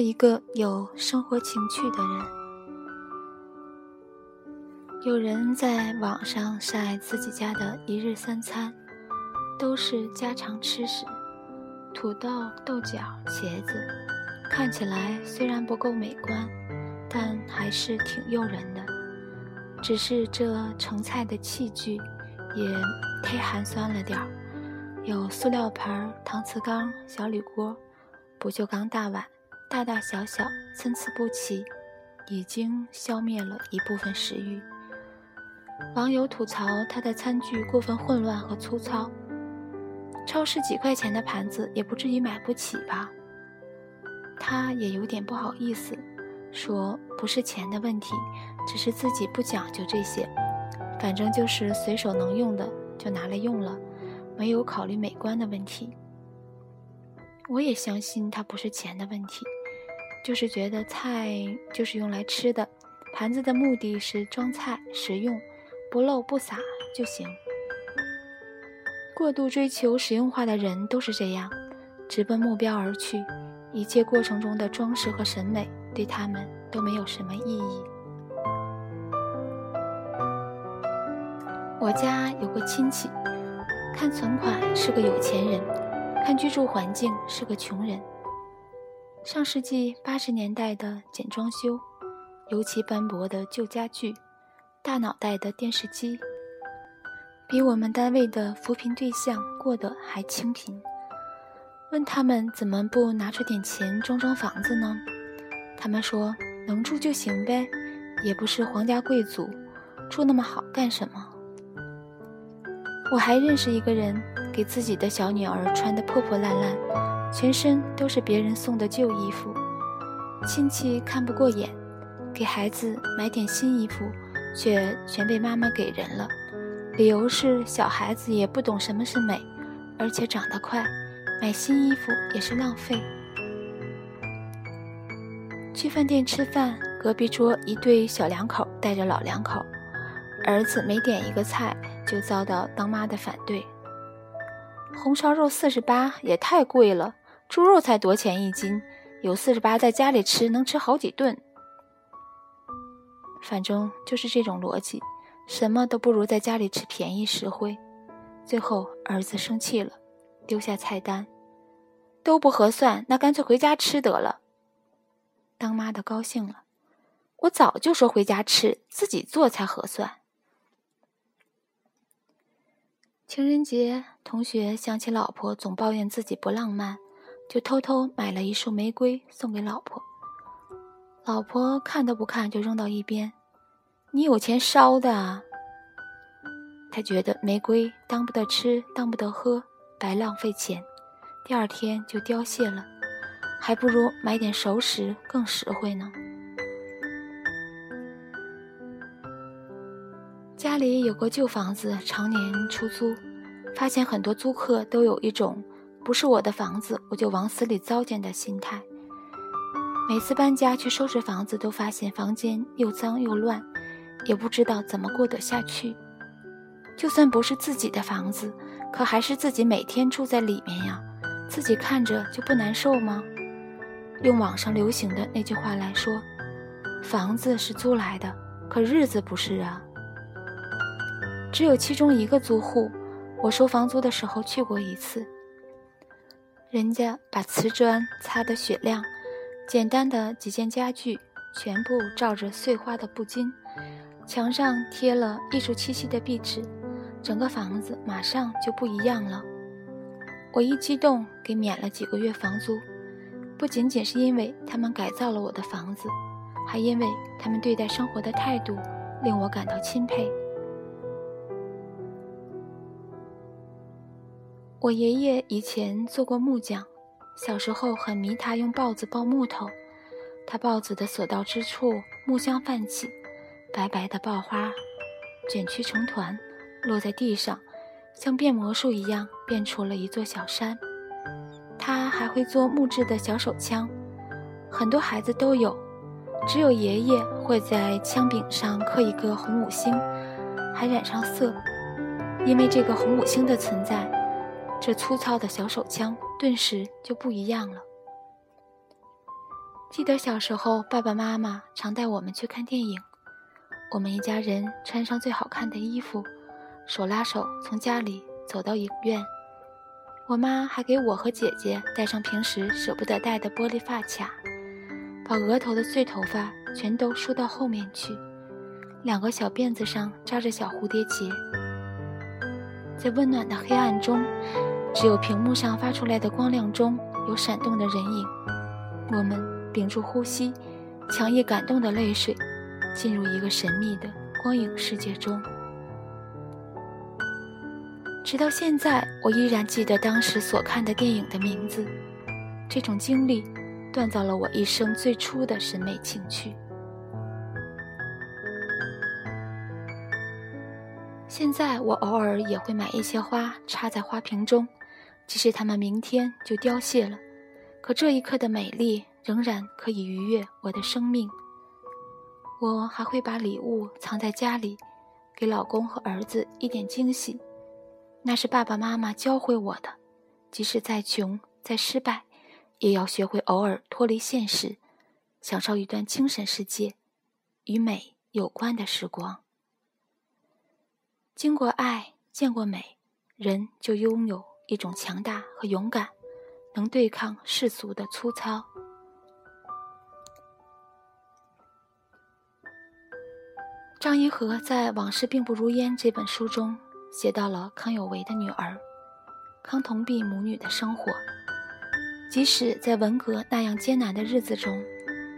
一个有生活情趣的人。有人在网上晒自己家的一日三餐，都是家常吃食：土豆、豆角、茄子，看起来虽然不够美观，但还是挺诱人的。只是这盛菜的器具也忒寒酸了点儿，有塑料盆、搪瓷缸、小铝锅、不锈钢大碗。大大小小，参差不齐，已经消灭了一部分食欲。网友吐槽他的餐具过分混乱和粗糙，超市几块钱的盘子也不至于买不起吧？他也有点不好意思，说不是钱的问题，只是自己不讲究这些，反正就是随手能用的就拿来用了，没有考虑美观的问题。我也相信他不是钱的问题。就是觉得菜就是用来吃的，盘子的目的是装菜实用，不漏不洒就行。过度追求实用化的人都是这样，直奔目标而去，一切过程中的装饰和审美对他们都没有什么意义。我家有个亲戚，看存款是个有钱人，看居住环境是个穷人。上世纪八十年代的简装修，油漆斑驳的旧家具，大脑袋的电视机，比我们单位的扶贫对象过得还清贫。问他们怎么不拿出点钱装装房子呢？他们说能住就行呗，也不是皇家贵族，住那么好干什么？我还认识一个人，给自己的小女儿穿得破破烂烂。全身都是别人送的旧衣服，亲戚看不过眼，给孩子买点新衣服，却全被妈妈给人了。理由是小孩子也不懂什么是美，而且长得快，买新衣服也是浪费。去饭店吃饭，隔壁桌一对小两口带着老两口，儿子每点一个菜就遭到当妈的反对。红烧肉四十八也太贵了。猪肉才多钱一斤？有四十八，在家里吃能吃好几顿。反正就是这种逻辑，什么都不如在家里吃便宜实惠。最后儿子生气了，丢下菜单，都不合算，那干脆回家吃得了。当妈的高兴了，我早就说回家吃，自己做才合算。情人节，同学想起老婆总抱怨自己不浪漫。就偷偷买了一束玫瑰送给老婆，老婆看都不看就扔到一边。你有钱烧的啊？他觉得玫瑰当不得吃，当不得喝，白浪费钱，第二天就凋谢了，还不如买点熟食更实惠呢。家里有个旧房子，常年出租，发现很多租客都有一种。不是我的房子，我就往死里糟践的心态。每次搬家去收拾房子，都发现房间又脏又乱，也不知道怎么过得下去。就算不是自己的房子，可还是自己每天住在里面呀，自己看着就不难受吗？用网上流行的那句话来说，房子是租来的，可日子不是啊。只有其中一个租户，我收房租的时候去过一次。人家把瓷砖擦得雪亮，简单的几件家具全部罩着碎花的布巾，墙上贴了艺术气息的壁纸，整个房子马上就不一样了。我一激动，给免了几个月房租，不仅仅是因为他们改造了我的房子，还因为他们对待生活的态度令我感到钦佩。我爷爷以前做过木匠，小时候很迷他用刨子刨木头。他刨子的所到之处，木香泛起，白白的刨花卷曲成团，落在地上，像变魔术一样变出了一座小山。他还会做木质的小手枪，很多孩子都有，只有爷爷会在枪柄上刻一个红五星，还染上色，因为这个红五星的存在。这粗糙的小手枪顿时就不一样了。记得小时候，爸爸妈妈常带我们去看电影。我们一家人穿上最好看的衣服，手拉手从家里走到影院。我妈还给我和姐姐戴上平时舍不得戴的玻璃发卡，把额头的碎头发全都梳到后面去，两个小辫子上扎着小蝴蝶结。在温暖的黑暗中，只有屏幕上发出来的光亮中有闪动的人影。我们屏住呼吸，强抑感动的泪水。进入一个神秘的光影世界中，直到现在，我依然记得当时所看的电影的名字。这种经历锻造了我一生最初的审美情趣。现在，我偶尔也会买一些花插在花瓶中，即使它们明天就凋谢了，可这一刻的美丽仍然可以愉悦我的生命。我还会把礼物藏在家里，给老公和儿子一点惊喜。那是爸爸妈妈教会我的，即使再穷再失败，也要学会偶尔脱离现实，享受一段精神世界与美有关的时光。经过爱，见过美，人就拥有一种强大和勇敢，能对抗世俗的粗糙。张一和在《往事并不如烟》这本书中写到了康有为的女儿康同弼母女的生活。即使在文革那样艰难的日子中，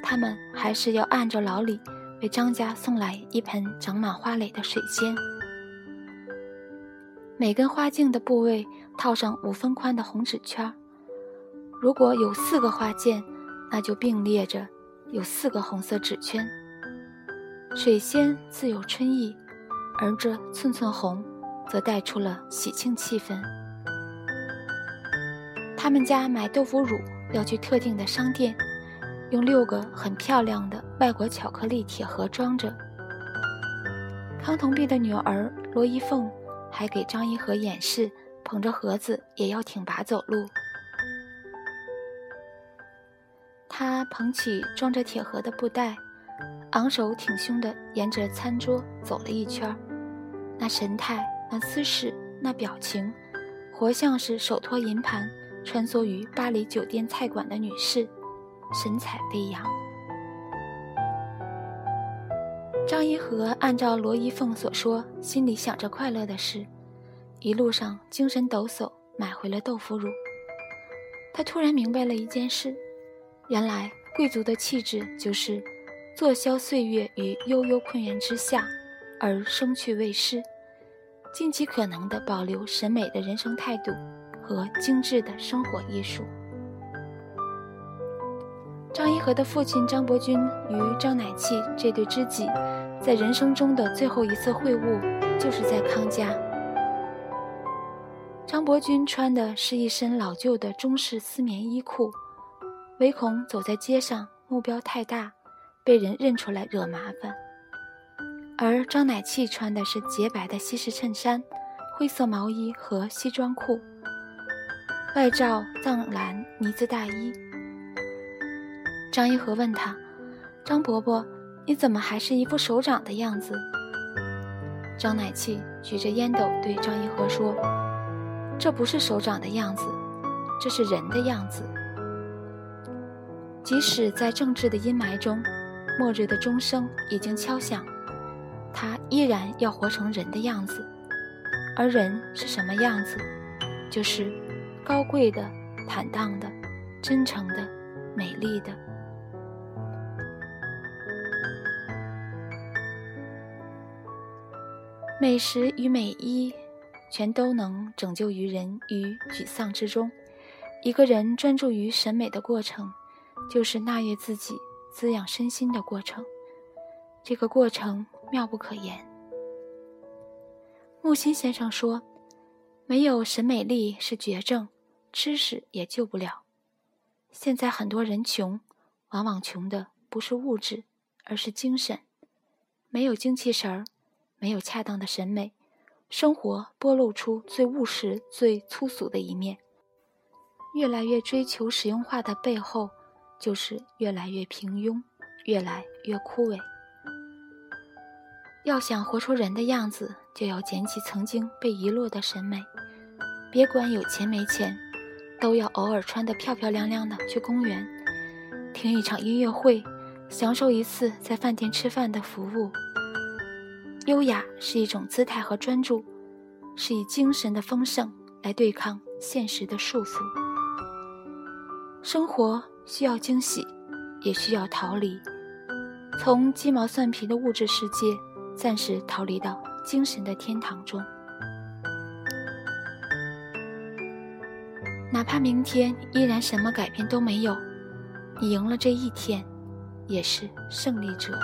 他们还是要按照老李为张家送来一盆长满花蕾的水仙。每根花茎的部位套上五分宽的红纸圈如果有四个花件，那就并列着有四个红色纸圈。水仙自有春意，而这寸寸红，则带出了喜庆气氛。他们家买豆腐乳要去特定的商店，用六个很漂亮的外国巧克力铁盒装着。康同弼的女儿罗一凤还给张一和演示，捧着盒子也要挺拔走路。他捧起装着铁盒的布袋。昂首挺胸的沿着餐桌走了一圈，那神态、那姿势、那表情，活像是手托银盘穿梭于巴黎酒店菜馆的女士，神采飞扬。张一和按照罗一凤所说，心里想着快乐的事，一路上精神抖擞，买回了豆腐乳。他突然明白了一件事：原来贵族的气质就是。坐消岁月于悠悠困园之下，而生趣未失，尽其可能地保留审美的人生态度和精致的生活艺术。张一和的父亲张伯钧与张乃器这对知己，在人生中的最后一次会晤，就是在康家。张伯钧穿的是一身老旧的中式丝棉衣裤，唯恐走在街上目标太大。被人认出来惹麻烦，而张乃器穿的是洁白的西式衬衫、灰色毛衣和西装裤，外罩藏蓝呢子大衣。张一和问他：“张伯伯，你怎么还是一副首长的样子？”张乃器举着烟斗对张一和说：“这不是首长的样子，这是人的样子。即使在政治的阴霾中。”末日的钟声已经敲响，他依然要活成人的样子。而人是什么样子？就是高贵的、坦荡的、真诚的、美丽的。美食与美衣，全都能拯救于人于沮丧之中。一个人专注于审美的过程，就是纳悦自己。滋养身心的过程，这个过程妙不可言。木心先生说：“没有审美力是绝症，吃屎也救不了。”现在很多人穷，往往穷的不是物质，而是精神。没有精气神儿，没有恰当的审美，生活剥露出最务实、最粗俗的一面。越来越追求实用化的背后。就是越来越平庸，越来越枯萎。要想活出人的样子，就要捡起曾经被遗落的审美。别管有钱没钱，都要偶尔穿得漂漂亮亮的去公园，听一场音乐会，享受一次在饭店吃饭的服务。优雅是一种姿态和专注，是以精神的丰盛来对抗现实的束缚。生活需要惊喜，也需要逃离，从鸡毛蒜皮的物质世界。暂时逃离到精神的天堂中，哪怕明天依然什么改变都没有，你赢了这一天，也是胜利者。